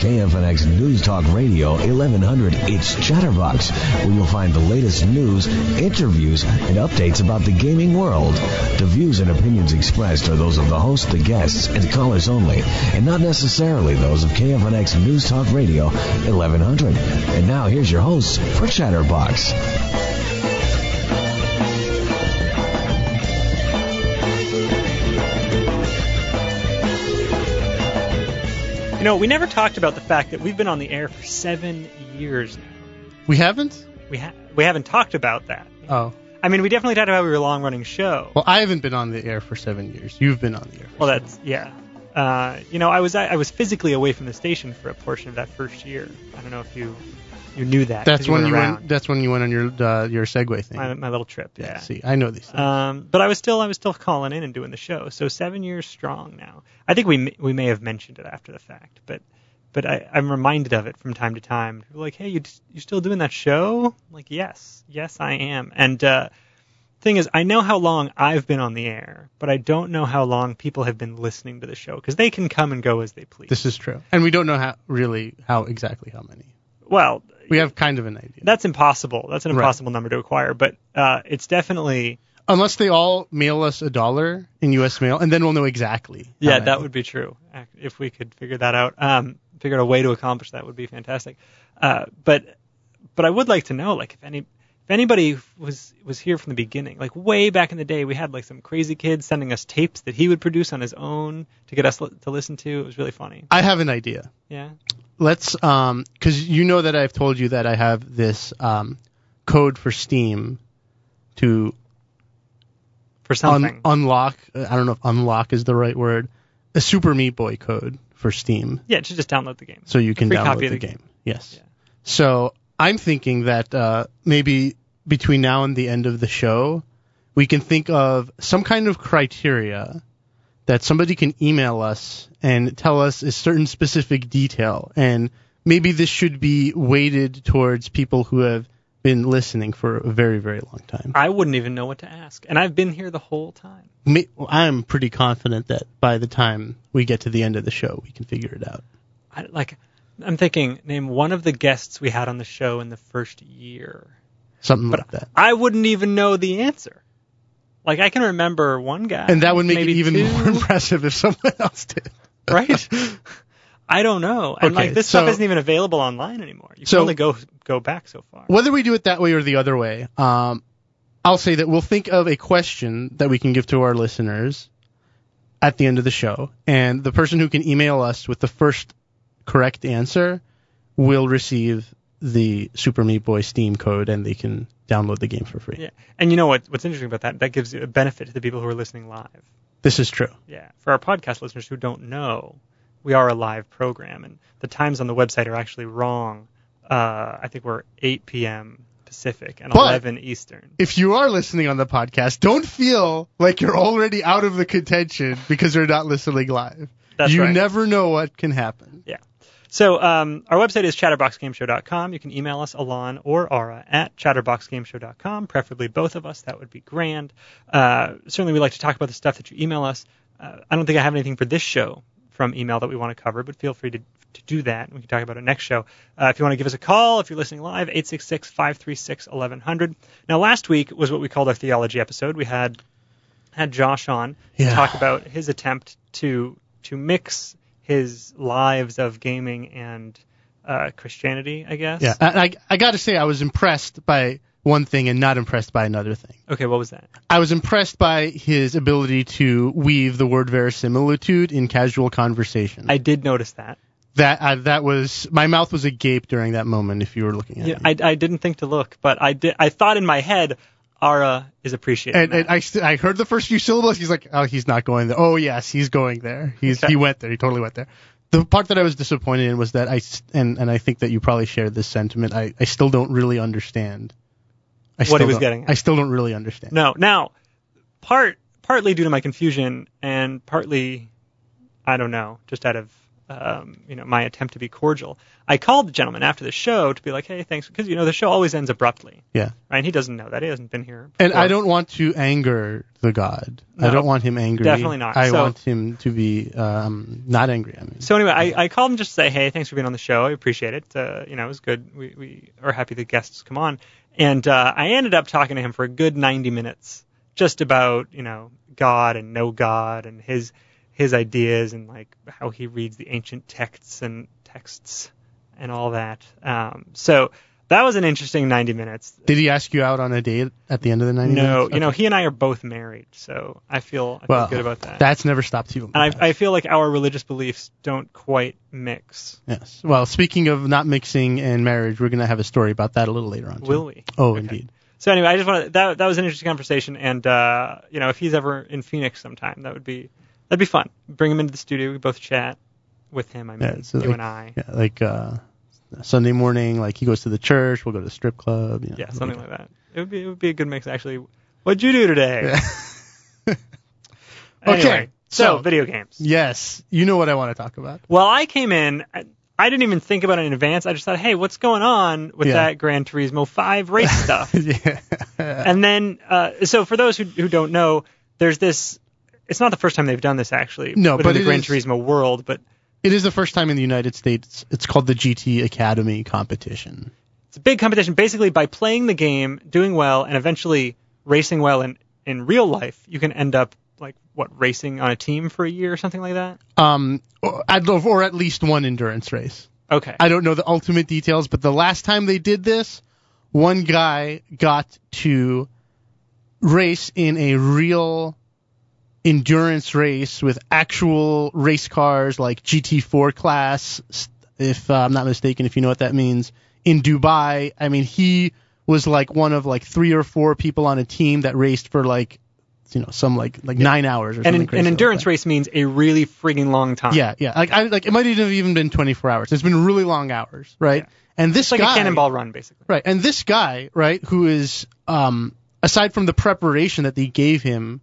KFNX News Talk Radio 1100, it's Chatterbox, where you'll find the latest news, interviews, and updates about the gaming world. The views and opinions expressed are those of the host, the guests, and callers only, and not necessarily those of KFNX News Talk Radio 1100. And now here's your host for Chatterbox. You know, we never talked about the fact that we've been on the air for seven years now. We haven't? We ha- we haven't talked about that. Oh. I mean, we definitely talked about we were a long running show. Well, I haven't been on the air for seven years. You've been on the air. For Well, that's yeah. Uh, you know, I was I, was physically away from the station for a portion of that first year. I don't know if you you knew that. That's when you went. That's when you went on your uh, your Segway thing. my, my little trip. yeah. Yeah. See, I know these things. Um, but I was still I was still calling in and doing the show. So seven years strong now. I think we we may have mentioned it after the fact, but but I, I'm reminded of it from time to time. People like, hey, you you still doing that show? I'm like, yes, yes, I am. And uh, thing is, I know how long I've been on the air, but I don't know how long people have been listening to the show because they can come and go as they please. this is true, and we don't know how really how exactly how many. well, We have kind of an idea, that's impossible. That's an Right. impossible number to acquire, but uh, it's definitely unless they all mail us a dollar in U.S. mail, and then we'll know exactly. Yeah, many. that would be true. If we could figure that out, um, figure out a way to accomplish that would be fantastic. Uh, but but I would like to know, like, if any if anybody was was here from the beginning, like way back in the day, we had like some crazy kid sending us tapes that he would produce on his own to get us li- to listen to. It was really funny. I have an idea. Yeah. Let's um, because you know that I've told you that I have this um code for Steam to For something. un- unlock. I don't know if unlock is the right word. A Super Meat Boy code for Steam, yeah, just just download the game. so you can download copy the, the game. Yes. Yeah. So I'm thinking that uh, maybe between now and the end of the show, we can think of some kind of criteria that somebody can email us and tell us a certain specific detail, and maybe this should be weighted towards people who have been listening for a very, very long time. I wouldn't even know what to ask, and I've been here the whole time. I'm pretty confident that by the time we get to the end of the show, we can figure it out. I, like, I'm thinking, name one of the guests we had on the show in the first year. Something But like that. I wouldn't even know the answer. Like I can remember one guy, And that would make it even two, more impressive if someone else did. right? I don't know. And Okay, like this so- stuff isn't even available online anymore. You can So- only go go back so far. Whether we do it that way or the other way, um, I'll say that we'll think of a question that we can give to our listeners at the end of the show, and the person who can email us with the first correct answer will receive the Super Meat Boy Steam code, and they can download the game for free. Yeah. And you know what? What's interesting about that? That gives a benefit to the people who are listening live. This is true. Yeah. For our podcast listeners who don't know, we are a live program, and the times on the website are actually wrong. Uh, I think we're 8 p.m. Pacific and But- 11 Eastern. If you are listening on the podcast, don't feel like you're already out of the contention because you're not listening live. That's you right. never know what can happen. So um, our website is chatterboxgameshow.com. You can email us, Alon or Ara, at chatterboxgameshow.com, preferably both of us. That would be grand. Uh, certainly, we like to talk about the stuff that you email us. Uh, I don't think I have anything for this show from email that we want to cover, but feel free to, to do that. We can talk about it next show. Uh, if you want to give us a call, if you're listening live, 866-536-1100. Now, last week was what we called our theology episode. We had had Josh on to talk about his attempt to to mix his lives of gaming and uh, Christianity, I guess. Yeah, I, I, I got to say, I was impressed by one thing and not impressed by another thing. Okay, what was that? I was impressed by his ability to weave the word verisimilitude in casual conversation. I did notice that. that uh, that was my mouth was agape during that moment. If you were looking at Yeah, me. I, I didn't think to look, but I did. I thought in my head, Ara is appreciated. and, and. I st- I heard the first few syllables. He's like, oh, he's not going there. Oh yes, he's going there. He's Okay. he went there. He totally went there. The part that I was disappointed in was that I and and I think that you probably share this sentiment. I I still don't really understand. I What he was getting at. I still don't really understand. No, now, part partly due to my confusion, and partly, I don't know, just out of um, you know, my attempt to be cordial. I called the gentleman after the show to be like, hey, thanks, because you know the show always ends abruptly, Yeah. right? He doesn't know that. He hasn't been here. And. I don't want to anger the god. I don't want him angry. definitely not. I So- want him to be um, not angry. I mean, So anyway, I, I called him just to say, hey, thanks for being on the show. I appreciate it. Uh, you know, it was good. We, we are happy the guests come on. And uh, I ended up talking to him for a good 90 minutes, just about you know God and no God and his his ideas and like how he reads the ancient texts and texts and all that. Um, so that was an interesting 90 minutes. did he ask you out on a date at the end of the 90 No, minutes? you know, he and I are both married, so I feel I feel well, good about that. That's never stopped you. and I, I feel like our religious beliefs don't quite mix. yes. Well, speaking of not mixing and marriage, we're going to have a story about that a little later on. too. Will we? Oh, Okay. indeed. So anyway, I just want to, that that was an interesting conversation, and uh, you know, if he's ever in Phoenix sometime, that would be that'd be fun. Bring him into the studio, we both chat with him. I mean, Yeah, so you like- and I, Yeah, like uh, Sunday morning, like he goes to the church, we'll go to the strip club. You know, yeah, something like that. It would be it would be a good mix actually. What'd you do today? Yeah. Anyway, Okay, so, so- video games. Yes, you know what I want to talk about. Well, I came in. I, I didn't even think about it in advance. I just thought, hey, what's going on with Yeah. that Gran Turismo 5 race stuff? yeah. and then, uh, so for those who, who don't know, there's this. It's not the first time they've done this actually. No, within but the it Gran is- Turismo world, but It is the first time in the United States. It's called the GT Academy competition. it's a big competition. Basically, by playing the game, doing well, and eventually racing well in in real life, you can end up like what racing on a team for a year or something like that. Um, or at, or at least one endurance race. Okay. I don't know the ultimate details, but the last time they did this, one guy got to race in a real endurance race with actual race cars like GT4 class, if uh, I'm not mistaken, if you know what that means, in Dubai. I mean, he was like one of like three or four people on a team that raced for like, you know, some like like nine hours or and something an, an endurance that. race means a really frigging long time. Yeah, yeah. Like I like it might even have even been 24 hours. It's been really long hours, right? Yeah. And this It's like guy, a cannonball run, basically. right? And this guy, right, who is um aside from the preparation that they gave him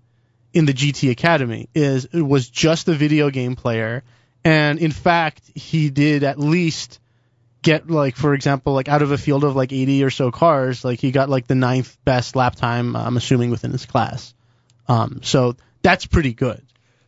in the GT Academy, is was just a video game player, and in fact, he did at least get like, for example, like out of a field of like 80 or so cars, like he got like the ninth best lap time. I'm assuming within his class. Um, so that's pretty good.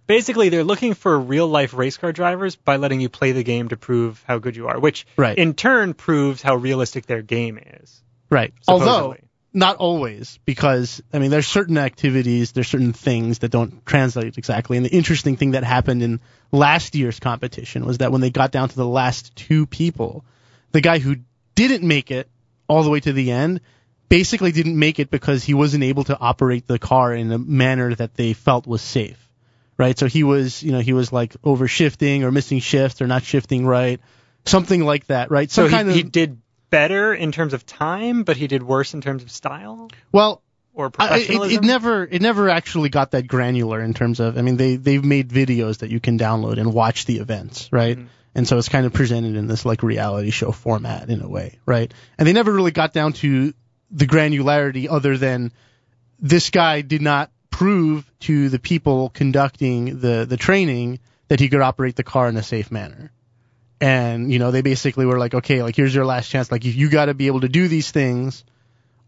Basically, they're looking for real life race car drivers by letting you play the game to prove how good you are, which Right. in turn proves how realistic their game is. Right. Although Supposedly. Not always, because I mean, there's certain activities, there's certain things that don't translate exactly. And the interesting thing that happened in last year's competition was that when they got down to the last two people, the guy who didn't make it all the way to the end basically didn't make it because he wasn't able to operate the car in a manner that they felt was safe. Right? So he was, you know, he was like over shifting or missing shifts or not shifting right. Something like that, right? So he, kind of he did better in terms of time, but he did worse in terms of style well, or I, it, professionalism. it never it never actually got that granular in terms of I mean they they've made videos that you can download and watch the events right Mhm. and so it's kind of presented in this like reality show format in a way right and they never really got down to the granularity other than this guy did not prove to the people conducting the the training that he could operate the car in a safe manner and you know they basically were like okay like here's your last chance. Like you, you got to be able to do these things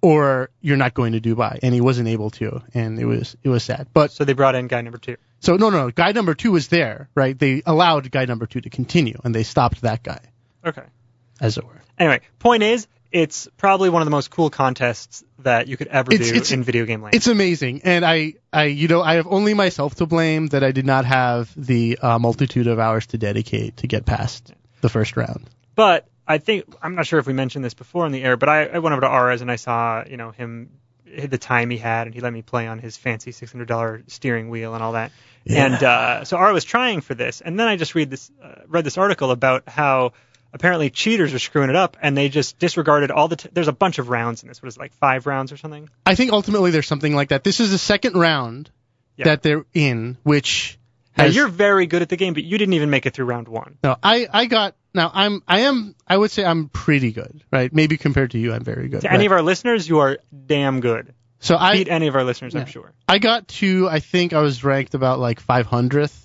or you're not going to Dubai. And he wasn't able to. And it was it was sad. But so they brought in guy number two. so no no no. Guy number 2 was there right? They allowed guy number 2 to continue and they stopped that guy. Okay. as it were. Anyway, point is, it's probably one of the most cool contests that you could ever It's- do it's- in video game land. it's amazing. And I I you know I have only myself to blame that I did not have the uh, multitude of hours to dedicate to get past the first round But I think I'm not sure if we mentioned this before on the air, but I, I went over to Ara's and I saw you know him the time he had, and he let me play on his fancy $600 steering wheel and all that. Yeah. And uh, so Ara was trying for this, and then I just read this uh, read this article about how apparently cheaters are screwing it up, and they just disregarded all the. T- There's a bunch of rounds in this. What is it, like five rounds or something? I think ultimately there's something like that this is the second round Yeah. that they're in which Now you're very good at the game, but you didn't even make it through round one. No, I, I got now I'm I am I would say I'm pretty good, right? Maybe compared to you, I'm very good. To any of our listeners, you are damn good. so I Beat any of our listeners, I'm sure. I got to I think I was ranked about like 500th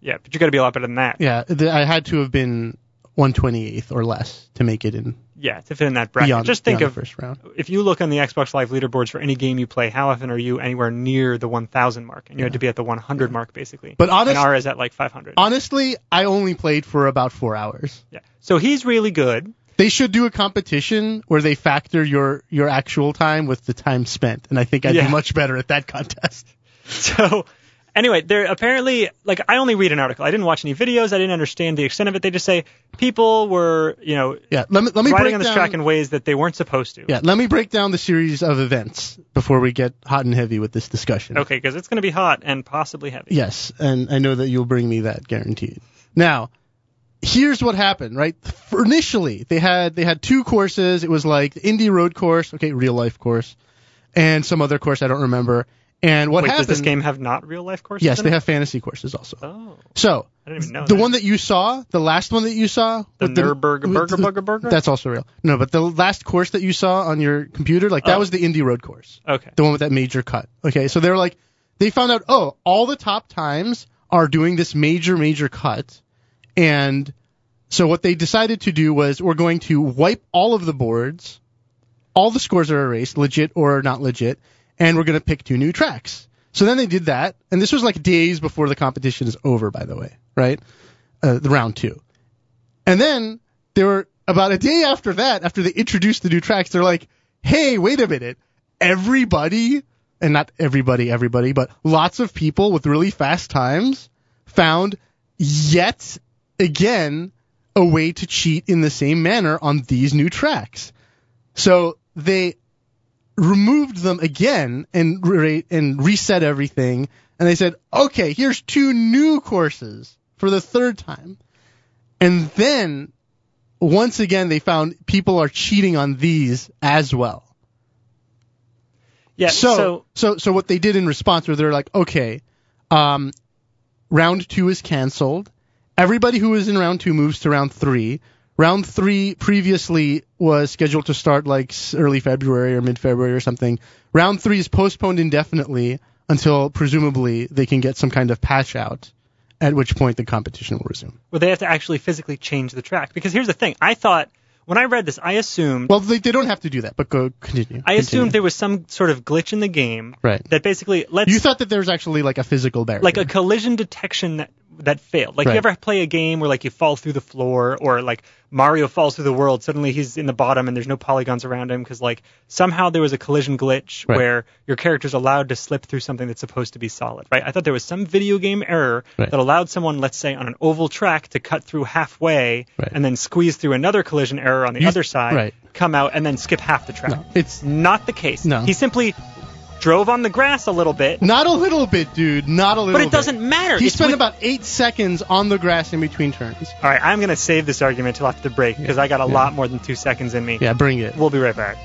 Yeah, but you got to be a lot better than that. Yeah, I had to have been 128th or less to make it in Yeah, to fit in that bracket. beyond, Just think of first round. if you look on the Xbox Live leaderboards for any game you play, how often are you anywhere near the 1,000 mark? And you had to be at the 100 mark basically. But honest- and R is at like 500. Honestly, I only played for about four hours. yeah. So he's really good. They should do a competition where they factor your your actual time with the time spent, and I think I'd Yeah. be much better at that contest. So anyway, there apparently like I only read an article. I didn't watch any videos. I didn't understand the extent of it. They just say people were, you know, Yeah, let me let me riding break on this down. track in ways that they weren't supposed to. yeah, let me break down the series of events before we get hot and heavy with this discussion. Okay, because it's going to be hot and possibly heavy. Yes, and I know that you'll bring me that guaranteed. Now, here's what happened, right? For initially, they had they had two courses. It was like the Indy Road course, okay, real life course, and some other course I don't remember. And what Wait, happened? does this game have not real life courses? yes, they it? have fantasy courses also. Oh, So I didn't even know the that. one that you saw, the last one that you saw, The Nürburgring Burger Burger Burger? That's also real. No, but the last course that you saw on your computer, like that Oh. was the Indy Road course okay. the one with that major cut. Okay, so they were like, they found out, oh, all the top times are doing this major, major cut, and so what they decided to do was we're going to wipe all of the boards, all the scores are erased, legit or not legit, and we're going to pick two new tracks. So then they did that, and this was like days before the competition is over, by the way, right? Uh, the round two. And then they were about a day after that, after they introduced the new tracks, they're like, hey, wait a minute. Everybody, and not everybody, everybody, but lots of people with really fast times found yet again a way to cheat in the same manner on these new tracks. So they removed them again and re- and reset everything and they said, "Okay, here's two new courses for the third time." And then once again they found people are cheating on these as well. Yeah. so, so so so what they did in response was they're like, "Okay, um round 2 is canceled. Everybody who is in round 2 moves to round 3." Round three previously was scheduled to start like early February or mid February or something. Round three is postponed indefinitely until presumably they can get some kind of patch out, at which point the competition will resume. well, they have to actually physically change the track because here's the thing. I thought when I read this, I assumed Well, they, they don't have to do that, but go continue. I continue. assumed there was some sort of glitch in the game Right. that basically let's You thought that there was actually like a physical barrier. like a collision detection that failed. Like Right. you ever play a game where like you fall through the floor or like Mario falls through the world, suddenly he's in the bottom and there's no polygons around him because like somehow there was a collision glitch Right. where your character's allowed to slip through something that's supposed to be solid, right? I thought there was some video game error Right. that allowed someone, let's say on an oval track, to cut through halfway and then squeeze through another collision error on the You- other side, come out and then skip half the track. No, it's Not the case. No. He simply drove on the grass a little bit, not a little bit, dude. Not a little. Bit. But it bit. doesn't matter. He It's spent with- about eight seconds on the grass in between turns. All right, I'm going to save this argument till after the break because I got a Yeah. lot more than two seconds in me. Yeah, bring it. We'll be right back.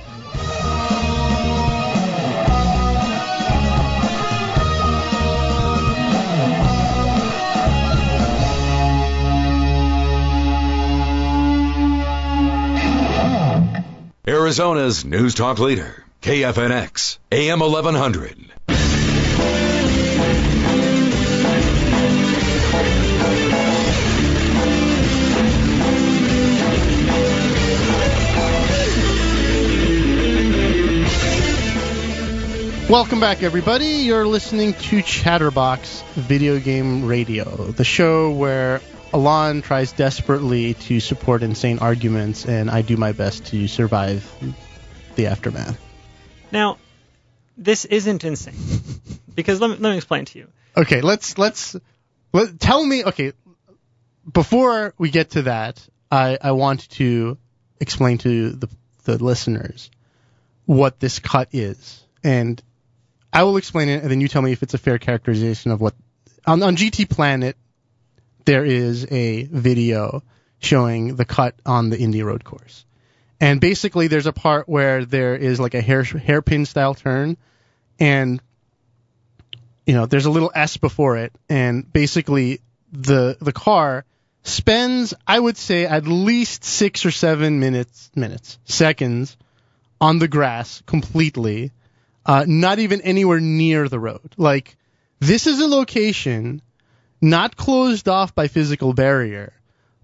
Arizona's News Talk Leader, KFNX, AM 1100. Welcome back, everybody. You're listening to Chatterbox Video Game Radio, the show where Alon tries desperately to support insane arguments, and I do my best to survive the aftermath. Now, this isn't insane because let me, let me explain to you. Okay, let's let's let, tell me. Okay, before we get to that, I I want to explain to the the listeners what this cut is, and I will explain it, and then you tell me if it's a fair characterization of what on on GT Planet there is a video showing the cut on the Indy Road course. And basically there's a part where there is like a hair hairpin style turn and you know, there's a little S before it, and basically the the car spends, I would say, at least six or seven minutes, minutes, seconds on the grass completely, uh, not even anywhere near the road. Like this is a location not closed off by physical barrier,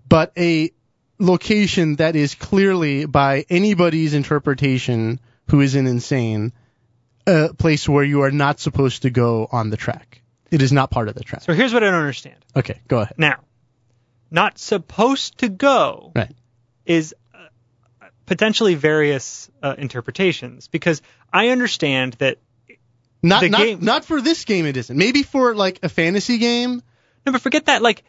but a location that is clearly by anybody's interpretation who isn't insane a place where you are not supposed to go on the track. It is not part of the track. So here's what I don't understand. Okay, go ahead. Now, not supposed to go Right. is uh, potentially various uh, interpretations because I understand that Not not game- not for this game it isn't. Maybe for like a fantasy game. no, but forget that. Like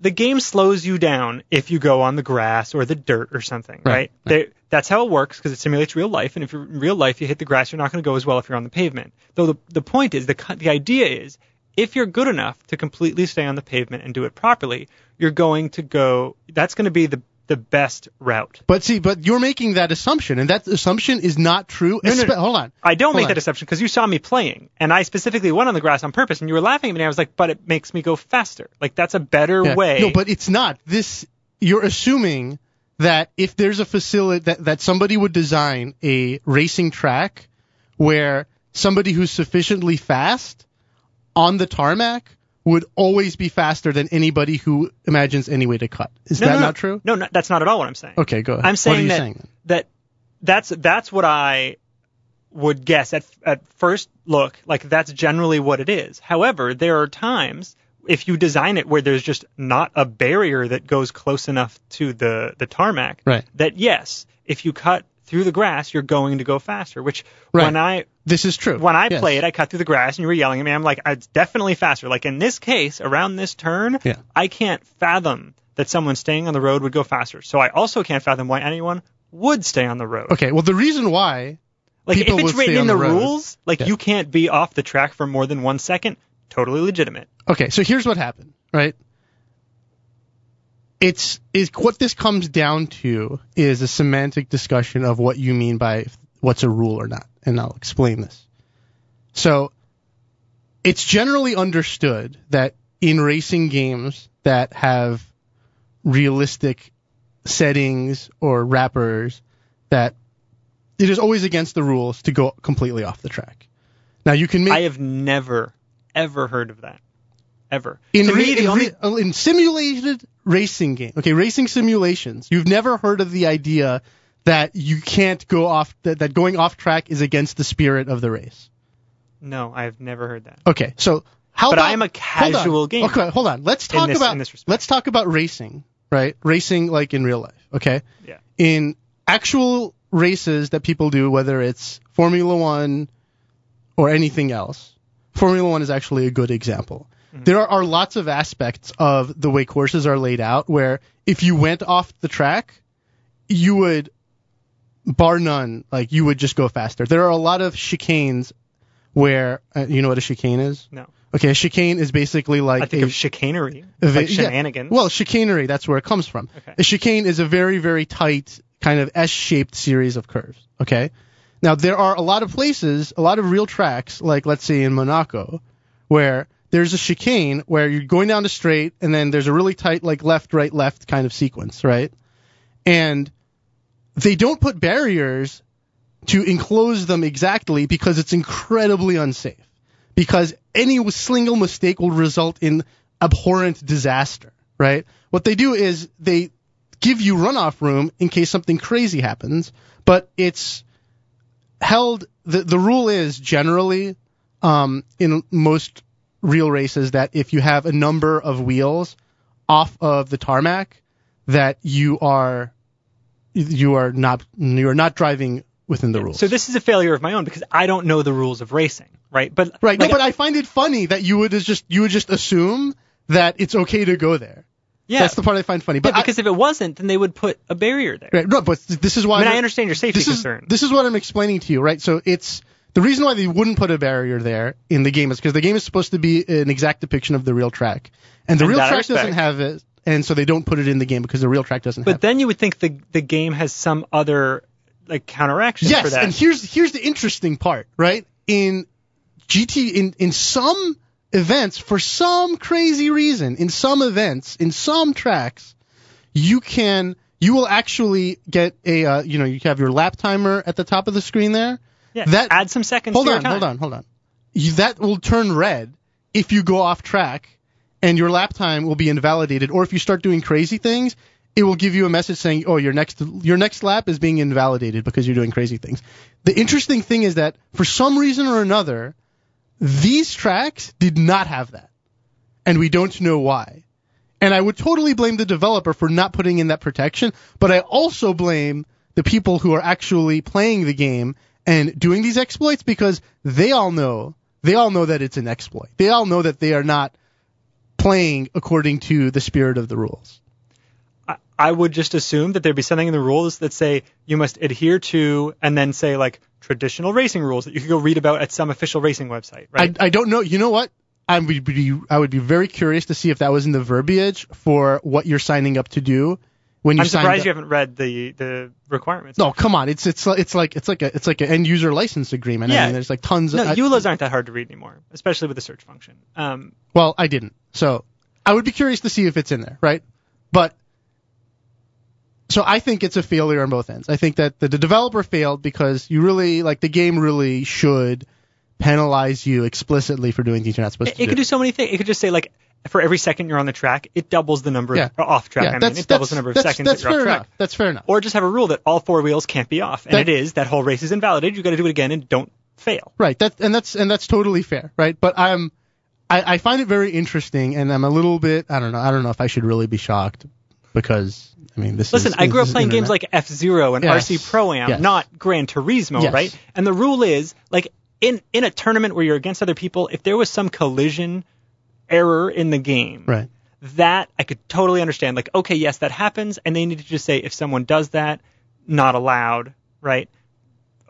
the game slows you down if you go on the grass or the dirt or something, Right, right? They, that's how it works because it simulates real life. And if you're in real life, you hit the grass, you're not going to go as well if you're on the pavement. Though the the point is the the idea is if you're good enough to completely stay on the pavement and do it properly, you're going to go. That's going to be the the best route. But see, but you're making that assumption, and that assumption is not true. No, no, no. Hold on. I don't Hold make on. that assumption because you saw me playing, and I specifically went on the grass on purpose, and you were laughing at me, and I was like, "But it makes me go faster. Like that's a better Yeah. way." No, but it's not. This you're assuming that if there's a facility that that somebody would design a racing track where somebody who's sufficiently fast on the tarmac would always be faster than anybody who imagines any way to cut. Is no, that no, no. not true? No, no, that's not at all what I'm saying. Okay, go ahead. I'm what are saying you that saying then? that that's that's what I would guess at at first look. Like that's generally what it is. However, there are times if you design it where there's just not a barrier that goes close enough to the the tarmac, Right. that yes, if you cut through the grass, you're going to go faster. Which Right. when I This is true. when I Yes. play it, I cut through the grass and you were yelling at me. I'm like, it's definitely faster. Like in this case, around this turn, Yeah. I can't fathom that someone staying on the road would go faster. So I also can't fathom why anyone would stay on the road. Okay, well the reason why like if it's written in the, the rules, like Yeah. you can't be off the track for more than one second, totally legitimate. Okay, so here's what happened, right? It's is what this comes down to is a semantic discussion of what you mean by what's a rule or not, and I'll explain this. So, it's generally understood that in racing games that have realistic settings or wrappers that it is always against the rules to go completely off the track. Now you can make I have never, ever heard of that. Ever. in, re- in, re- in simulated racing game, okay, racing simulations, you've never heard of the idea that you can't go off that, that going off track is against the spirit of the race. no, I have never heard that. Okay, so how But about, I'm a casual gamer. Okay, hold on. Let's talk this- about in this respect. let's talk about racing, right? Racing like in real life, okay? Yeah. In actual races that people do, whether it's Formula One or anything else, Formula One is actually a good example. Mm-hmm. There are, lots of aspects of the way courses are laid out where if you went off the track, you would, bar none, like you would just go faster. There are a lot of chicanes where, uh, you know what a chicane is? No. Okay, a chicane is basically like I think a, of chicanery, a like yeah. shenanigans. Well, chicanery, that's where it comes from. Okay. A chicane is a very, very tight, kind of S-shaped series of curves. Okay? Now, there are a lot of places, a lot of real tracks, like let's say in Monaco, where there's a chicane where you're going down the straight and then there's a really tight, like left, right, left kind of sequence, right? And they don't put barriers to enclose them exactly because it's incredibly unsafe. Because any single mistake will result in abhorrent disaster, right? What they do is they give you runoff room in case something crazy happens, but it's held, the, the rule is generally, um, in most real races that if you have a number of wheels off of the tarmac, that you are, you are not, you are not driving within the rules. So this is a failure of my own because I don't know the rules of racing, right? But Right. like, no, but I find it funny that you would just you would just assume that it's okay to go there. yeah, That's the part I find funny. But yeah, because if it wasn't, then they would put a barrier there. Right, no, but this is why I mean, I understand your safety this is concern. this is what I'm explaining to you, right? So it's the reason why they wouldn't put a barrier there in the game is because the game is supposed to be an exact depiction of the real track, and the And real track respect. doesn't have it, and so they don't put it in the game because the real track doesn't have it. But then you would think the the game has some other like counteraction Yes, for that. and here's here's the interesting part, right? In GT, in in some events, for some crazy reason, in some events, in some tracks, you can you will actually get a uh, you know you have your lap timer at the top of the screen there. Yeah, that- add some seconds Hold on, time. hold on, hold on. You, that will turn red if you go off track and your lap time will be invalidated. Or if you start doing crazy things, it will give you a message saying, "Oh, your next your next lap is being invalidated because you're doing crazy things." The interesting thing is that for some reason or another, these tracks did not have that, and we don't know why. And I would totally blame the developer for not putting in that protection, but I also blame the people who are actually playing the game and doing these exploits because they all know they all know that it's an exploit. They all know that they are not playing according to the spirit of the rules. I, would just assume that there'd be something in the rules that say you must adhere to, and then say like traditional racing rules that you could go read about at some official racing website, right? I, I don't know. You know what? I would be I would be very curious to see if that was in the verbiage for what you're signing up to do when you I'm surprised up. you haven't read the the requirements. No, come on. It's it's it's like it's like a it's like an end user license agreement. I Yeah. mean, there's like tons No, of. I- EULAs aren't that hard to read anymore, especially with the search function. Um, Well, I didn't. So I would be curious to see if it's in there, right? But so I think it's a failure on both ends. I think that the, the developer failed because you really like the game really should penalize you explicitly for doing things you're not supposed it, to it do. could do so many things. It could just say like for every second you're on the track, it doubles the number Yeah. of, off track. yeah, I mean, it doubles the number of that's, seconds that's that you're fair off track. enough. That's fair enough. Or just have a rule that all four wheels can't be off, and That- it is that whole race is invalidated. You've got to do it again and don't fail. Right. That and that's and that's totally fair, right? But I'm I, I find it very interesting and I'm a little bit I don't know, I don't know if I should really be shocked because I mean this Listen, is I grew up playing games like F Zero and Yes. RC Pro Am, Yes. not Gran Turismo, Yes. right? And the rule is like in in a tournament where you're against other people, if there was some collision error in the game, Right. that I could totally understand. Like, okay, yes, that happens, and they need to just say if someone does that, not allowed, right?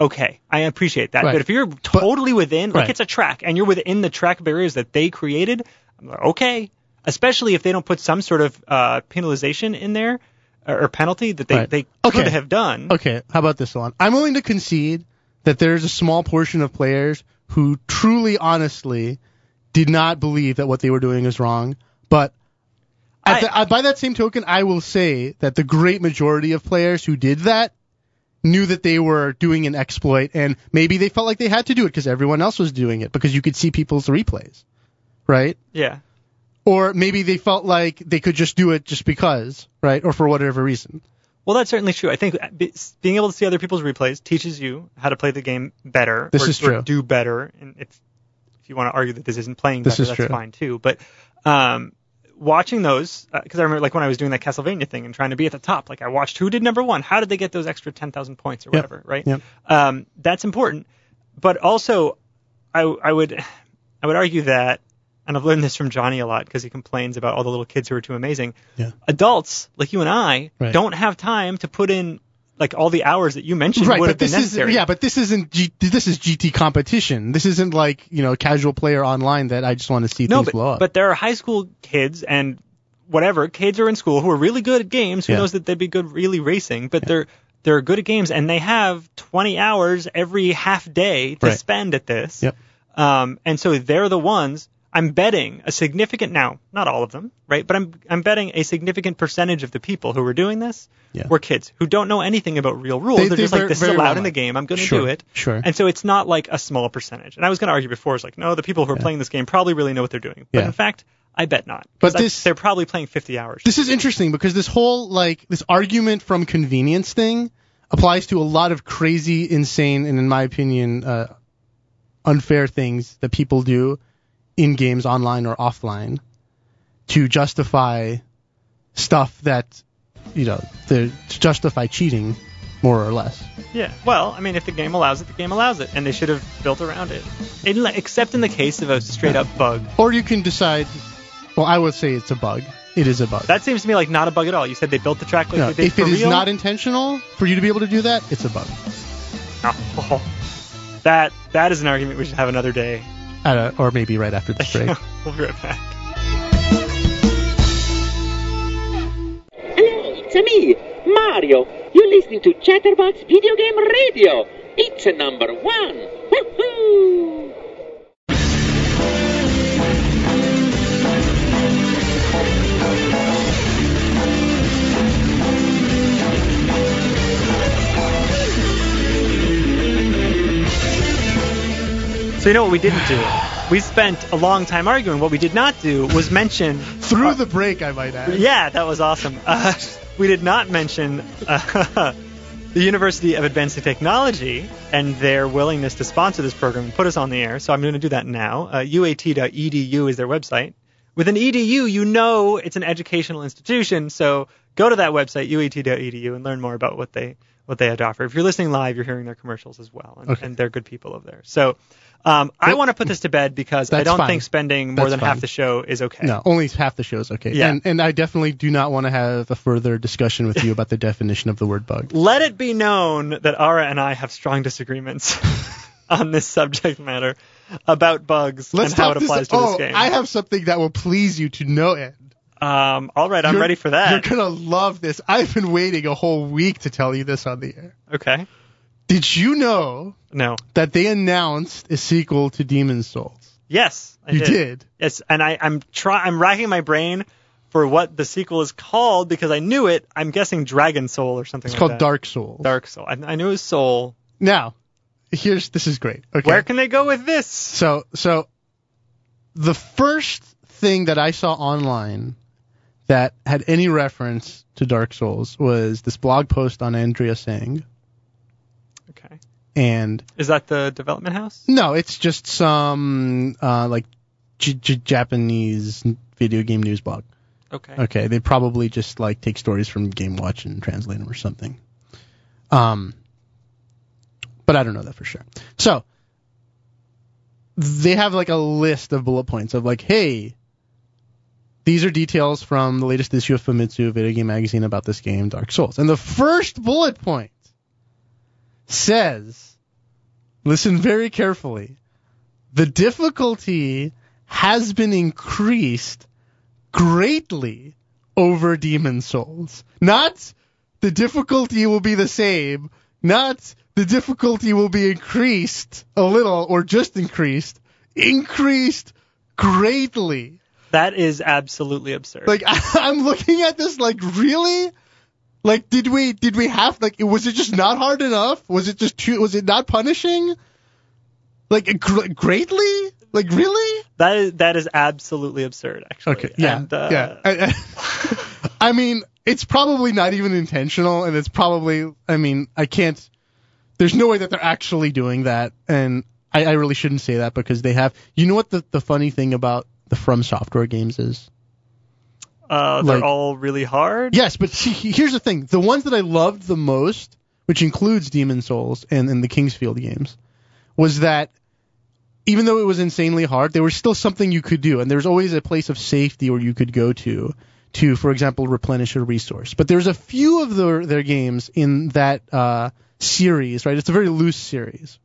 Okay, I appreciate that. Right. But if you're totally within, like Right. it's a track, and you're within the track barriers that they created, I'm like, okay. Especially if they don't put some sort of uh, penalization in there or, or penalty that they, Right. they Okay. could have done. Okay, how about this one? I'm willing to concede that there's a small portion of players who truly, honestly, did not believe that what they were doing was wrong. But at I- the, uh, by that same token, I will say that the great majority of players who did that knew that they were doing an exploit, and maybe they felt like they had to do it because everyone else was doing it because you could see people's replays, right? Yeah. Or maybe they felt like they could just do it just because, right? Or for whatever reason. Well, that's certainly true. I think being able to see other people's replays teaches you how to play the game better. This or, is true. do better. And if if you want to argue that this isn't playing This better, is that's true. fine too. But um, watching those, because I remember like when I was doing that Castlevania thing and trying to be at the top, like I watched who did number one. How did they get those extra ten thousand points or Yep. whatever, right? Yep. Um, that's important. But also, I I would I would argue that. And I've learned this from Johnny a lot because he complains about all the little kids who are too amazing Yeah. adults like you and I Right. don't have time to put in like all the hours that you mentioned right, would but have been this necessary. is yeah, but this isn't G, this is GT competition. This isn't like you know casual player online that I just want to see no, things but, blow up. but there are high school kids and whatever kids are in school who are really good at games. Who Yeah. knows that they'd be good really racing, but they're they're good at games and they have 20 hours every half day to Right. spend at this. Yep. Um, and so they're the ones. I'm betting a significant now, not all of them, right? But I'm I'm betting a significant percentage of the people who were doing this Yeah. were kids who don't know anything about real rules. They- are just like, this is allowed in the game. I'm going to Sure, do it. sure. And so it's not like a small percentage. And I was going to argue before, it's like, no, the people who are playing this game probably really know what they're doing. But Yeah. in fact, I bet not. But this- they're probably playing 50 hours. this is interesting because this whole like this argument from convenience thing applies to a lot of crazy, insane, and in my opinion, uh, unfair things that people do in games online or offline to justify stuff that you know to justify cheating more or less. Yeah. Well, I mean, if the game allows it, the game allows it, and they should have built around it. In, except in the case of a straight up bug. Or you can decide. Well, I would say it's a bug. It is a bug. That seems to me like not a bug at all. You said they built the track like No, they did if it is real. not intentional for you to be able to do that, it's a bug. Oh, that that is an argument we should have another day. Uh, or maybe right after this break. we'll be right back. Hello, it's me, Mario. You're listening to Chatterbox Video Game Radio. It's a number one. Woohoo! So you know what we didn't do? we spent a long time arguing. What we did not do was mention Through the break, I might add. Yeah, that was awesome. Uh, we did not mention uh, the University of Advancing Technology and their willingness to sponsor this program and put us on the air. So I'm going to do that now. Uh, UAT.edu is their website. With an edu, you know it's an educational institution. So go to that website, UAT.edu, and learn more about what they what they had to offer. If you're listening live, you're hearing their commercials as well, and, Okay. and they're good people over there. So um, I want to put this to bed because I don't fine. think spending more That's than half the show is okay. No, only half the show is okay. Yeah. And, and I definitely do not want to have a further discussion with you about the definition of the word bug. let it be known that Ara and I have strong disagreements on this subject matter about bugs Let's and how it applies this. to oh, this game. I have something that will please you to no end. um, all right, I'm You're- ready for that. You're gonna love this. I've been waiting a whole week to tell you this on the air. Okay. Did you know No. that they announced a sequel to Demon's Souls? Yes, I you did. did. Yes, and I, I'm try I'm racking my brain for what the sequel is called because I knew it. I'm guessing Dragon Soul or something It's like called that. Dark Souls. Dark Soul. I, I knew it was Soul. Now, here's this is great. Okay. Where can they go with this? So so the first thing that I saw online that had any reference to Dark Souls was this blog post on Andriasang. And Is that the development house? no, it's just some uh, like J- J- Japanese video game news blog. Okay. Okay, they probably just like take stories from Game Watch and translate them or something. Um, but I don't know that for sure. So they have like a list of bullet points of like, hey, these are details from the latest issue of Famitsu Video Game Magazine about this game, Dark Souls. And the first bullet point says, listen very carefully, the difficulty has been increased greatly over Demon Souls. Not the difficulty will be the same, not the difficulty will be increased a little or just increased, increased greatly. That is absolutely absurd. Like I'm looking at this like really? Like did we did we have like was it just not hard enough? Was it just too was it not punishing? Like gr- greatly? Like really? that is that is absolutely absurd. Actually. Okay. Yeah. And, uh, yeah. I, I, I mean, it's probably not even intentional, and it's probably. I mean, I can't. There's no way that they're actually doing that, and I, I really shouldn't say that because they have. You know what the the funny thing about the From Software games is? Uh, they're Like- all really hard. Yes, but see, here's the thing: the ones that I loved the most, which includes Demon Souls and, and the King's Field games, was that even though it was insanely hard, there was still something you could do, and there was always a place of safety where you could go to, to, for example, replenish a resource. But there's a few of their their games in that uh, series, right? It's a very loose series.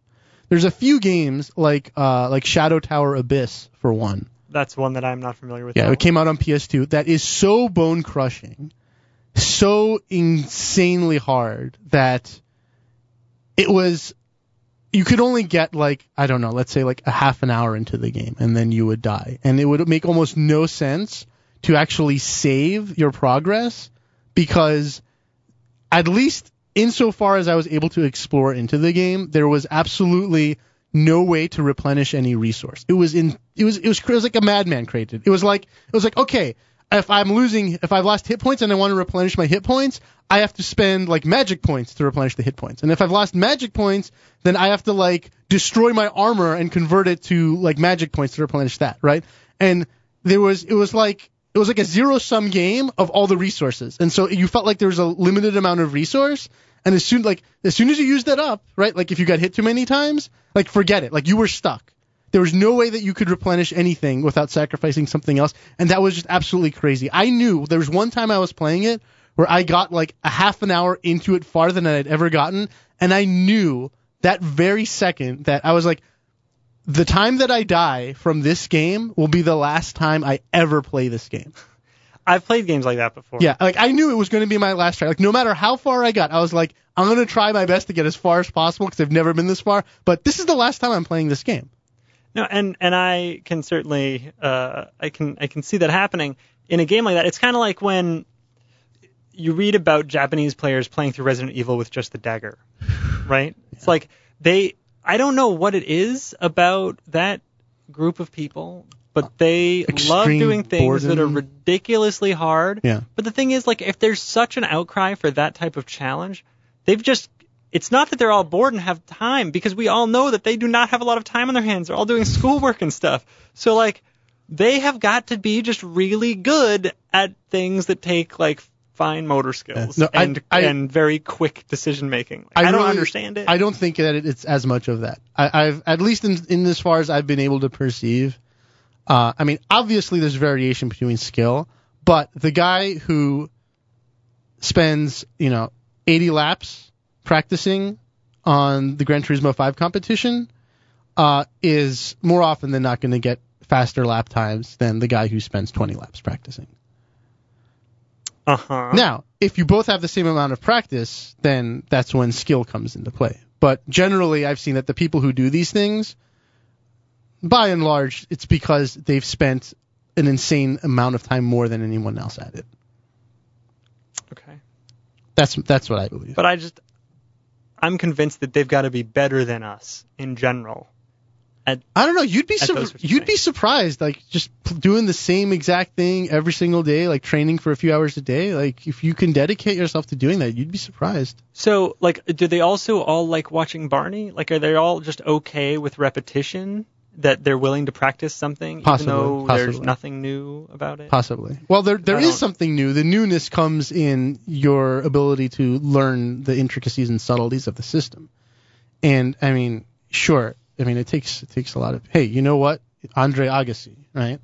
There's a few games like uh, like Shadow Tower Abyss for one. That's one that I'm not familiar with. Yeah, it came out on PS2. That is so bone crushing, so insanely hard that it was. You could only get like I don't know, let's say like a half an hour into the game, and then you would die, and it would make almost no sense to actually save your progress because at least insofar as I was able to explore into the game, there was absolutely no way to replenish any resource. It was in it was it was, it was like a madman created. It was like it was like okay, if I'm losing if I've lost hit points and I want to replenish my hit points, I have to spend like magic points to replenish the hit points. And if I've lost magic points, then I have to like destroy my armor and convert it to like magic points to replenish that, right? And there was it was like it was like a zero sum game of all the resources. And so you felt like there was a limited amount of resource and as soon like as soon as you used that up, right? Like if you got hit too many times, like forget it. Like you were stuck. There was no way that you could replenish anything without sacrificing something else, and that was just absolutely crazy. I knew there was one time I was playing it where I got like a half an hour into it farther than I'd ever gotten, and I knew that very second that I was like, the time that I die from this game will be the last time I ever play this game. I've played games like that before. Yeah, like I knew it was going to be my last try. Like no matter how far I got, I was like, I'm going to try my best to get as far as possible because I've never been this far. But this is the last time I'm playing this game. No, and and I can certainly uh, I can I can see that happening in a game like that. It's kind of like when you read about Japanese players playing through Resident Evil with just the dagger, right? It's like they I don't know what it is about that group of people, but they love doing things that are ridiculously hard. Yeah. But the thing is, like, if there's such an outcry for that type of challenge, they've just. It's not that they're all bored and have time, because we all know that they do not have a lot of time on their hands. They're all doing schoolwork and stuff. So, like, they have got to be just really good at things that take, like, fine motor skills No, and, I- and very quick decision making. I, don't really- understand it. I don't think that it's as much of that. I, I've at least in, in as far as I've been able to perceive. Uh, I mean, obviously there's variation between skill, but the guy who spends you know 80 laps practicing on the Gran Turismo 5 competition uh, is more often than not going to get faster lap times than the guy who spends 20 laps practicing. Uh huh. Now, if you both have the same amount of practice, then that's when skill comes into play. But generally, I've seen that the people who do these things, by and large, it's because they've spent an insane amount of time more than anyone else at it. Okay. That's that's what I believe. But I just, I'm convinced that they've got to be better than us in general. I don't know. You'd be At sur- those sorts of you'd be surprised, like just doing the same exact thing every single day, like training for a few hours a day. Like if you can dedicate yourself to doing that, you'd be surprised. So, like, do they also all like watching Barney? Like, are they all just okay with repetition? That they're willing to practice something, Possibly, even though there's nothing new about it. Possibly. Well, there there is something new. The newness comes in your ability to learn the intricacies and subtleties of the system. And I mean, sure. I mean, it takes it takes a lot of. Hey, you know what? Andre Agassi, right?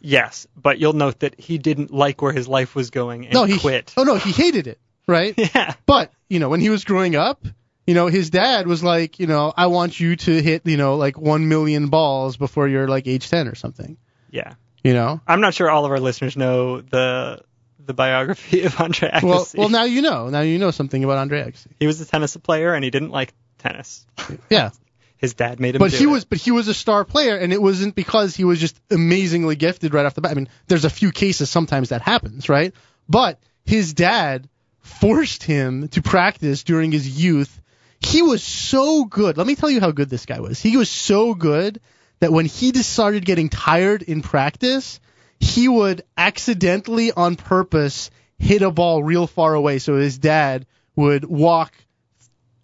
Yes, but you'll note that he didn't like where his life was going and no, he quit. Oh no, he hated it, right? Yeah. But you know, when he was growing up, you know, his dad was like, you know, I want you to hit, you know, like one million balls before you're like age ten or something. Yeah. You know. I'm not sure all of our listeners know the the biography of Andre Agassi. Well, well, now you know. Now you know something about Andre Agassi. he was a tennis player and he didn't like tennis. Yeah. His dad made him but he it. was but he was a star player and it wasn't because he was just amazingly gifted right off the bat. I mean, there's a few cases sometimes that happens, right? But his dad forced him to practice during his youth. He was so good. Let me tell you how good this guy was. He was so good that when he just started getting tired in practice, he would accidentally on purpose hit a ball real far away so his dad would walk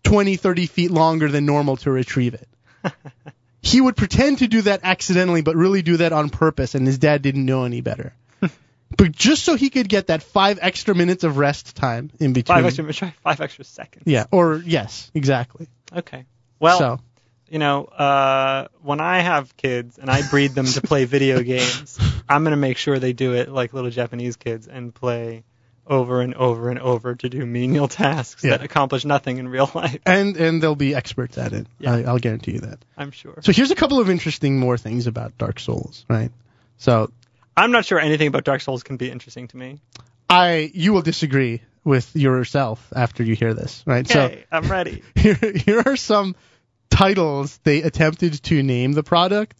20, 30 feet longer than normal to retrieve it. he would pretend to do that accidentally, but really do that on purpose, and his dad didn't know any better. But just so he could get that five extra minutes of rest time in between. five extra try five extra seconds. Yeah, or yes, exactly. Okay. Well, so you know, uh, when I have kids and I breed them to play video games, I'm gonna make sure they do it like little Japanese kids and play over and over and over to do menial tasks Yeah. that accomplish nothing in real life. and and they'll be experts at it. Yeah. I, I'll guarantee you that. I'm sure. So here's a couple of interesting more things about Dark Souls, right? So I'm not sure anything about Dark Souls can be interesting to me. I you will disagree with yourself after you hear this, right? So Okay, I'm ready. here, here are some titles they attempted to name the product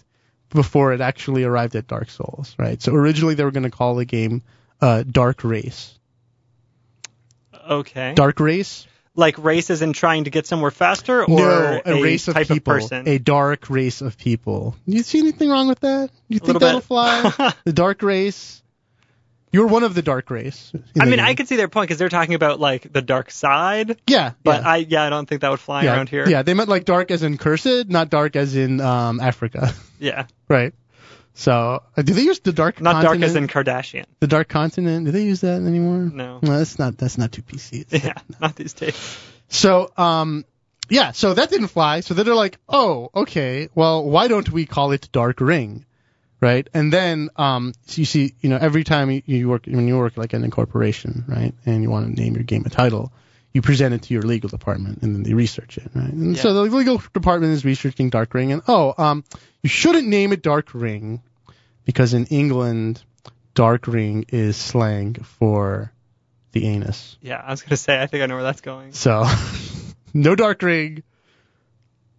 before it actually arrived at Dark Souls, right? So originally they were going to call the game uh, Dark Race. Okay. Dark Race? Like races and trying to get somewhere faster, or no, a, race of type people. of person. A dark race of people. You see anything wrong with that? You think that'll bit. fly? the dark race? You're one of the dark race. I mean, game. I could see their point because they're talking about like the dark side, Yeah, but yeah. I yeah I don't think that would fly yeah, around here. Yeah, they meant like dark as in cursed, not dark as in um, Africa. Yeah. right. So, uh, do they use the dark Not dark as in Kardashian. the dark continent. Do they use that anymore? No. that's not that's not too PC. is it? Yeah, not these days. So, um, yeah, so that didn't fly. So then they're like, oh, okay, well, why don't we call it Dark Ring, right? And then, um, so you see, you know, every time you, you work when you work like in a corporation, right, and you want to name your game a title, you present it to your legal department, and then they research it, right? And so the legal department is researching Dark Ring, and oh, um, you shouldn't name it Dark Ring because in England, Dark Ring is slang for the anus. Yeah, I was gonna say I think I know where that's going. So, no Dark Ring.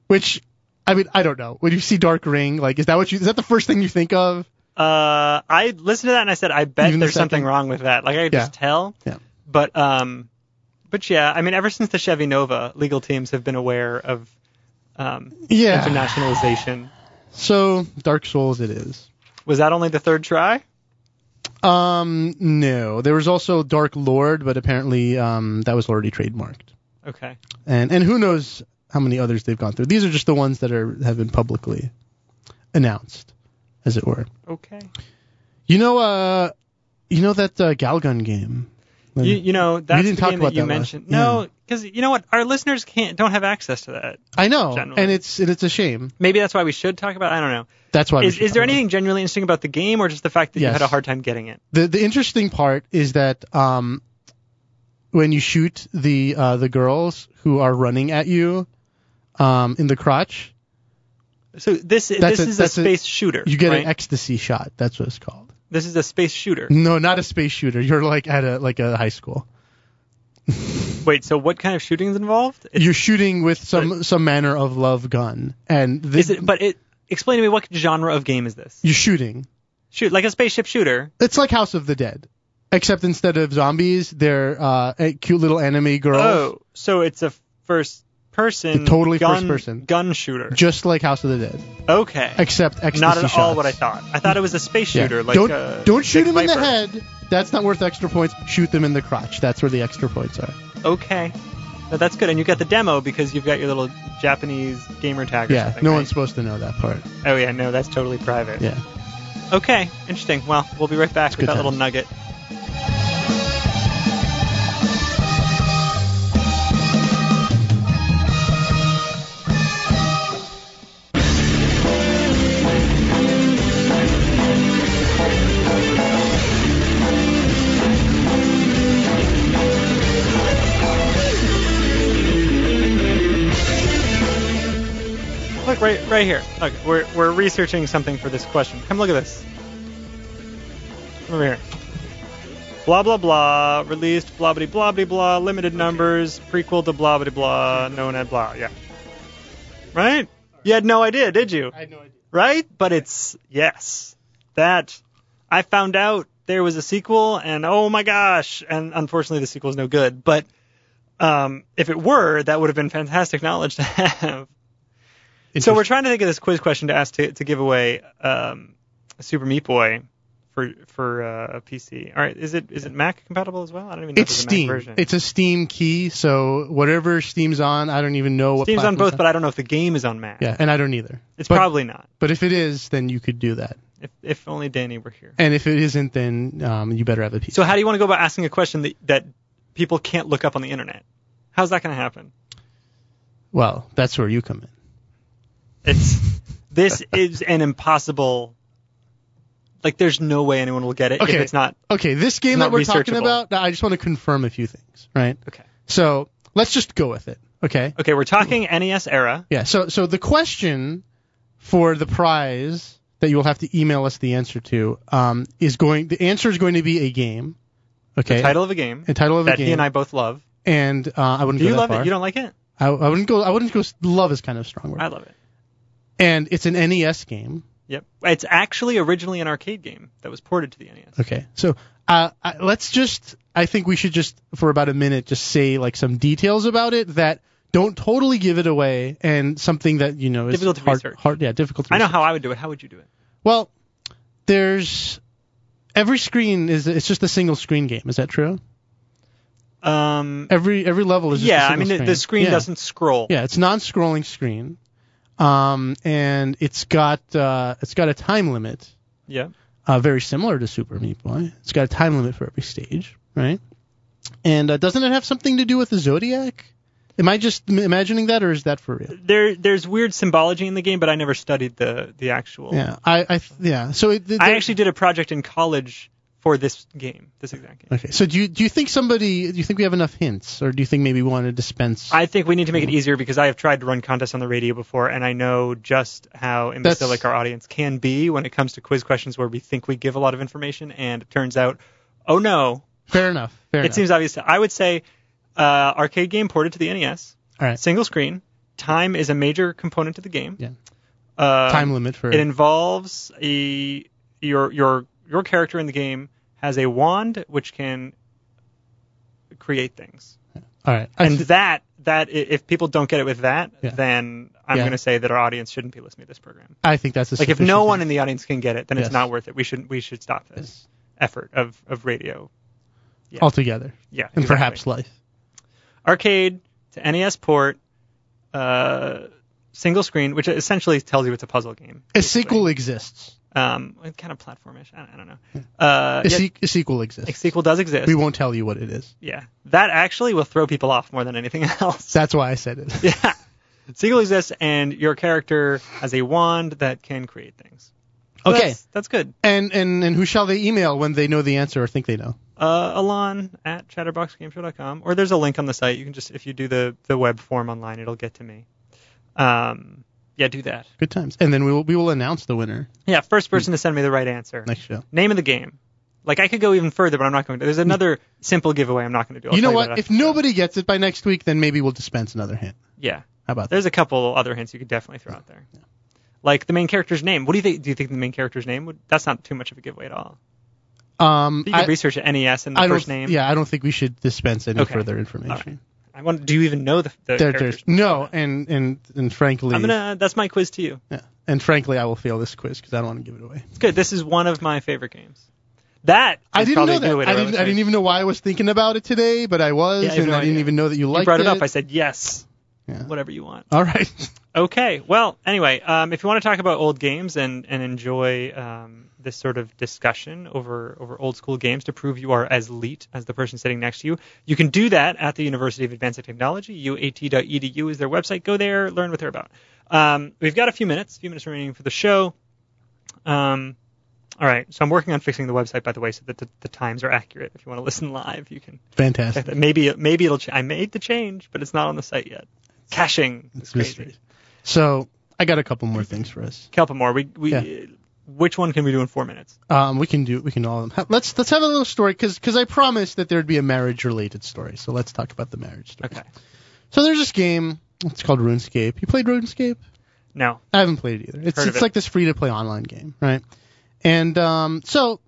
Which, I mean, I don't know. When you see Dark Ring, like, is that what you? Is that the first thing you think of? Uh, I listened to that and I said I bet Even the there's something wrong with that. Like I could Yeah. just tell. Yeah. But um, but yeah, I mean, ever since the Chevy Nova, legal teams have been aware of um Yeah. internationalization. So Dark Souls it is. Was that only the third try? Um, no, there was also Dark Lord, but apparently um, that was already trademarked. Okay. And and who knows how many others they've gone through. These are just the ones that are have been publicly announced, as it were. Okay. You know, uh, you know that uh, Galgun game. You, you know that's the game that you that last- mentioned. yeah. No, because you know what, our listeners can't don't have access to that. I know, generally. and it's and it's a shame. Maybe that's why we should talk about. it. I don't know. That's why. we Is, should is there anything genuinely interesting about the game, or just the fact that you had a hard time getting it? The the interesting part is that um, when you shoot the uh, the girls who are running at you, um, in the crotch, So this That's this a- is a that's a- space shooter. you get right? an ecstasy shot. That's what it's called. This is a space shooter. No, not a space shooter. You're like at a like a high school. Wait, so what kind of shooting is involved? It's, You're shooting with some some manner of love gun, and the, is it? But it explain to me what genre of game is this? you're shooting. Shoot, like a spaceship shooter. It's like House of the Dead, except instead of zombies, they're uh, cute little anime girls. Oh, so it's a first person. Totally gun, first person. gun shooter. Just like House of the Dead, Okay. except ecstasy Not at all what I thought. I thought it was a space Yeah. shooter, like don't uh, don't shoot Dick them in the head. That's not worth extra points. Shoot them in the crotch. That's where the extra points are. Okay. No, that's good. And you got the demo because you've got your little Japanese gamer tag or Yeah, something. no right? one's supposed to know that part. Oh yeah, no, that's totally private. Yeah. Okay, interesting. Well, we'll be right back with good that little nugget. Right, right here. Look, we're we're researching something for this question. Come look at this. Come over here. Blah blah blah. Released blah blah blah blah blah. Limited numbers. Prequel to blah blah blah. Known as blah. Yeah. Right? You had no idea, did you? I had no idea. Right? But it's yes. That I found out there was a sequel, and oh my gosh! And unfortunately, the sequel is no good. But um, if it were, that would have been fantastic knowledge to have. So we're trying to think of this quiz question to ask to, to give away um, a Super Meat Boy for for uh, a PC. All right, is it is it Mac compatible as well? I don't even know It's if there's a Mac Steam. version. It's a Steam key, so whatever Steam's on, I don't even know what. Steam's on both, but I don't know if the game is on Mac. yeah, and I don't either. it's but, probably not. But if it is, then you could do that. If if only Danny were here. And if it isn't, then um, you better have a PC. So how do you want to go about asking a question that that people can't look up on the internet? How's that going to happen? well, that's where you come in. It's this is an impossible. Like, there's no way anyone will get it Okay. if it's not. Okay, this game that we're talking about, I just want to confirm a few things, right? Okay. So let's just go with it. Okay. Okay, we're talking NES era. Yeah. So so the question for the prize that you will have to email us the answer to um, is going. The answer is going to be a game. Okay. The title of a game A title of a game. that he and I both love. and uh, I wouldn't Do go you love far. it? You don't like it? I, I wouldn't go. I wouldn't go. Love is kind of a strong word. I love it. And it's an NES game. Yep. It's actually originally an arcade game that was ported to the NES. Okay. So uh, I, let's just. I think we should just for about a minute just say like some details about it that don't totally give it away and something that you know is Difficult to hard, research. hard. Yeah, difficult to I know research. how I would do it. How would you do it? Well, there's every screen is it's just a single screen game. Is that true? Um, Every every level is just yeah, I mean, the, screen. the screen Yeah. doesn't scroll. Yeah, it's non-scrolling screen, um, and it's got uh, it's got a time limit, Yeah. uh, very similar to Super Meat Boy. It's got a time limit for every stage, right? And uh, doesn't it have something to do with the zodiac? Am I just imagining that, or is that for real? There, there's weird symbology in the game, but I never studied the the actual. Yeah, I, I yeah. So it, I actually did a project in college for this game, this exact game. okay. So do you do you think somebody do you think we have enough hints, or do you think maybe we want to dispense? I think we need to make it easier because I have tried to run contests on the radio before, and I know just how imbecilic That's- our audience can be when it comes to quiz questions where we think we give a lot of information, and it turns out, oh no, Fair enough. Fair it enough. seems obvious. I would say uh, arcade game ported to the NES, All right. single screen. Time is a major component to the game. Yeah. Uh, Time limit for it. It involves a your your your character in the game has a wand which can create things. All right. I and th- that that if people don't get it with that, Yeah. then I'm Yeah. going to say that our audience shouldn't be listening to this program. I think that's Like if no thing. one in the audience can get it, then Yes. it's not worth it. We should we should stop this Yes. effort of of radio. Yeah. altogether, Yeah, and exactly. perhaps life. arcade to NES port, uh, single screen, which essentially tells you it's a puzzle game. A sequel exists. Um, kind of platformish. I, I don't know. Uh, A, se- a sequel exists. a sequel does exist. we won't tell you what it is. Yeah, that actually will throw people off more than anything else. That's why I said it. yeah, sequel exists, and your character has a wand that can create things. So Okay. that's, that's good. And and and who shall they email when they know the answer or think they know? Uh, Alon at chatterboxgameshow.com, or there's a link on the site. You can just if you do the the web form online, it'll get to me. Um, yeah, do that. Good times. And then we will we will announce the winner Yeah, first person to send me the right answer. next show. Name of the game. Like I could go even further, but I'm not going to. There's another simple giveaway I'm not going to do. I'll you know tell what? If after the show. nobody gets it by next week, then maybe we'll dispense another hint. yeah, How about that? there's a couple other hints you could definitely throw out there. Like the main character's name. What do you think? Do you think the main character's name would? That's not too much of a giveaway at all. Um, You can I, research NES and the I don't. first name. Yeah, I don't think we should dispense any Okay. further information. I want. Do you even know the, the There, characters? there's no, and and and frankly, I'm gonna. That's my quiz to you. yeah, and frankly, I will fail this quiz because I don't want to give it away. It's good. This is one of my favorite games. That I didn't know that. I didn't. I didn't even know why I was thinking about it today, but I was, Yeah, I and no I didn't idea. even know that you liked. You brought it up. I said yes. Yeah. Whatever you want. All right. Okay. Well, anyway, um, if you want to talk about old games and and enjoy um, this sort of discussion over over old school games to prove you are as elite as the person sitting next to you, you can do that at the University of Advanced Technology. UAT.edu is their website. Go there, learn what they're about. Um, we've got a few minutes, a few minutes remaining for the show. Um, all right. So I'm working on fixing the website, by the way, so that the, the times are accurate. If you want to listen live, you can Fantastic. Maybe maybe it'll. Ch- I made the change, but it's not on the site yet. Caching It's mystery. So I got a couple more things for us. Kelpamore, we we Yeah. which one can we do in four minutes? Um, we can do we can all ha- let's let's have a little story because I promised that there'd be a marriage related story. So let's talk about the marriage story. Okay. So there's this game. It's called RuneScape. You played RuneScape? No. I haven't played it either. It's Heard of it's it. like this free to play online game, right? And um, so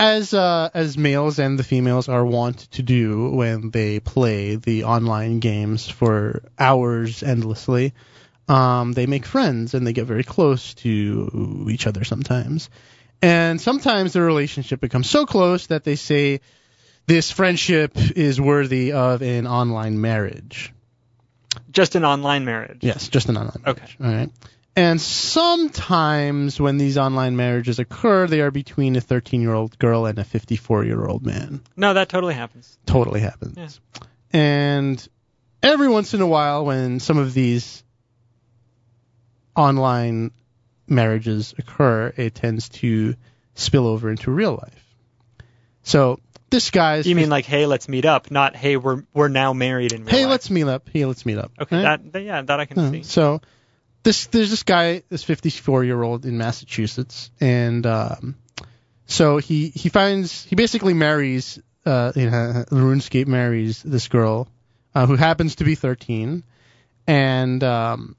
as uh, as males and the females are wont to do when they play the online games for hours endlessly, um, they make friends and they get very close to each other sometimes. And sometimes the relationship becomes so close that they say this friendship is worthy of an online marriage. Just an online marriage. Yes, just an online Okay. marriage. All right. And sometimes when these online marriages occur, they are between a 13 year old girl and a 54 year old man. No, that totally happens. Totally happens. Yeah. And every once in a while, when some of these online marriages occur, it tends to spill over into real life. So this guy's. You mean like, hey, let's meet up, not hey, we're we're now married in real hey, life. let's meet up. Hey, let's meet up. Okay, Right? that, yeah, that I can Uh, see. So this there's this guy, this 54 year old in Massachusetts, and um, so he he finds he basically marries uh, you know, RuneScape marries this girl uh, who happens to be 13, and um,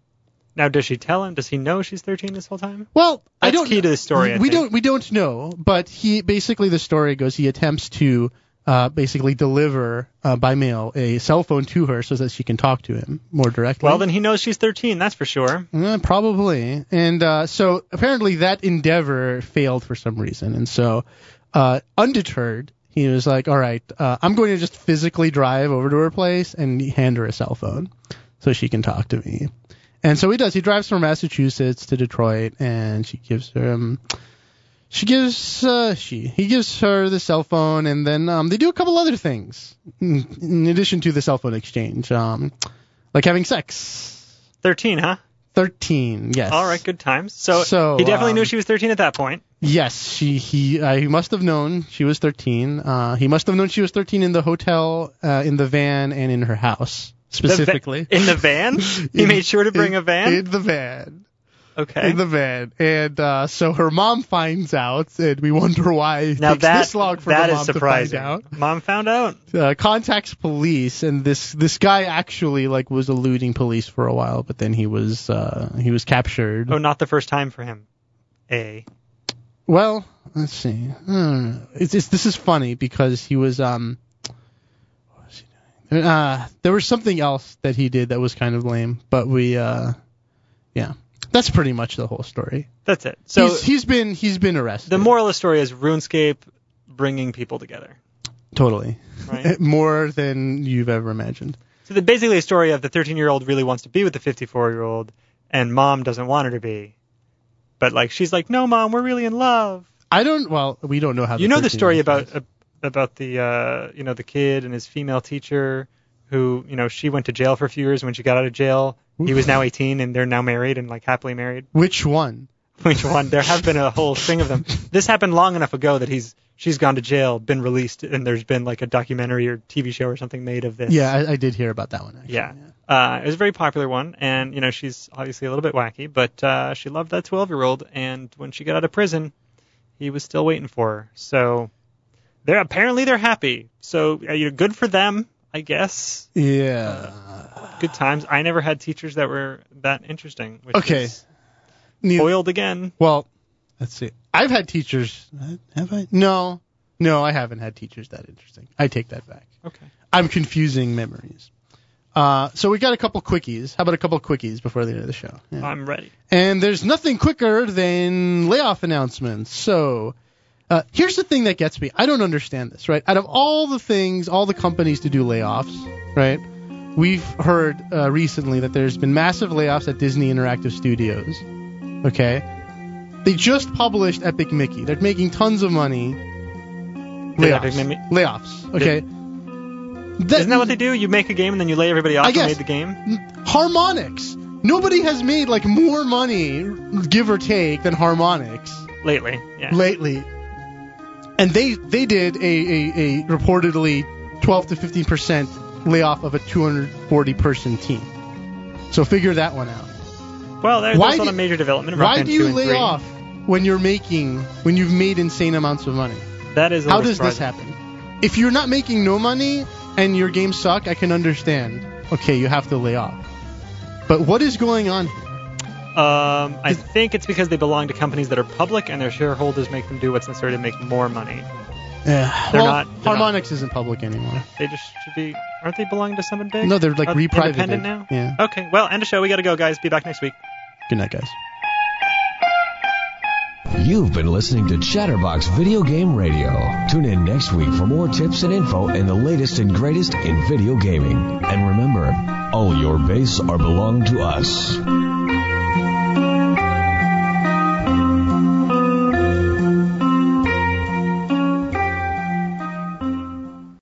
Now, does she tell him? Does he know she's 13 this whole time? well, I don't key to the story, I we think. don't we don't know, but he basically the story goes he attempts to. Uh, basically deliver uh, by mail a cell phone to her so that she can talk to him more directly. Well, then he knows she's 13. That's for sure. Uh, probably. And uh, so apparently that endeavor failed for some reason. And so, uh, undeterred, he was like, all right, uh, I'm going to just physically drive over to her place and hand her a cell phone so she can talk to me. And so he does. He drives from Massachusetts to Detroit and she gives him. She gives uh, she he gives her the cell phone and then um, they do a couple other things in, addition to the cell phone exchange, um, like having sex. 13, huh? 13, yes. All right, good times. So, So, he definitely knew um, she was 13 at that point. Yes, she he uh, he must have known she was 13. Uh, he must have known she was 13 in the hotel, uh, in the van, and in her house The va- specifically. in the van. He In- made sure to bring in- a van. In the van. Okay. In the van, and uh, so her mom finds out, and we wonder why it now takes that this long for that the is mom surprising. to find out. Mom found out. Uh, contacts police, and this this guy actually like was eluding police for a while, but then he was uh, he was captured. Oh, not the first time for him. A. Well, let's see. Hmm. It's, it's this is funny because he was um. What was he doing? Uh, there was something else that he did that was kind of lame, but we, uh, yeah, that's pretty much the whole story. That's it. So he's, he's been he's been arrested. the moral of the story is RuneScape bringing people together. totally Right. more than you've ever imagined. So the, basically a story of the 13 year old really wants to be with the 54 year old, and mom doesn't want her to be. But like she's like, no, mom, we're really in love. I don't. Well, we don't know how. you know the story about uh, about the uh, you know the kid and his female teacher who you know she went to jail for a few years. When she got out of jail, he was now 18 and they're now married and like happily married. Which one? Which one? There have been a whole string of them. This happened long enough ago that he's she's gone to jail, been released, and there's been like a documentary or TV show or something made of this. Yeah, I, I did hear about that one. Actually. Yeah. Uh, it was a very popular one, and you know she's obviously a little bit wacky, but uh, she loved that 12-year-old, and when she got out of prison, he was still waiting for her. So they're apparently they're happy. So uh, you know, good for them, I guess. Yeah. Good times. I never had teachers that were that interesting. Which Okay. is foiled again. Well, let's see. I've had teachers. Have I? No, no, I haven't had teachers that interesting. I take that back. Okay. I'm confusing memories. Uh, so we got a couple quickies. How about a couple quickies before the end of the show? Yeah. I'm ready. And there's nothing quicker than layoff announcements. So uh, here's the thing that gets me. I don't understand this, right? Out of all the things, all the companies to do layoffs, right? We've heard uh, recently that there's been massive layoffs at Disney Interactive Studios. Okay? They just published Epic Mickey. They're making tons of money. Layoffs. Mimi- Layoffs. Okay? Isn't that what they do? You make a game and then you lay everybody off I who made the game. Harmonix. Nobody has made like more money, give or take, than Harmonix. Lately, yeah. lately, and they they did a, a, a reportedly 12 to 15 percent layoff of a 240 person team. So figure that one out. well, there, Why there's not a major development. Why do you lay 3. off when you're making when you've made insane amounts of money? That is. A How does this happen? If you're not making no money and your games suck, I can understand. Okay, you have to lay off. But what is going on here? Um, I think it's because they belong to companies that are public and their shareholders make them do what's necessary to make more money. Yeah, They're well, not- they're Harmonix isn't public anymore. They just should be. Aren't they belonging to someone big? No, they're like Uh, reprivated. Independent now. Yeah. Okay. Well, end of show. We gotta go, guys. Be back next week. Good night, guys. You've been listening to Chatterbox Video Game Radio. Tune in next week for more tips and info and the latest and greatest in video gaming. And remember, all your base are belong to us.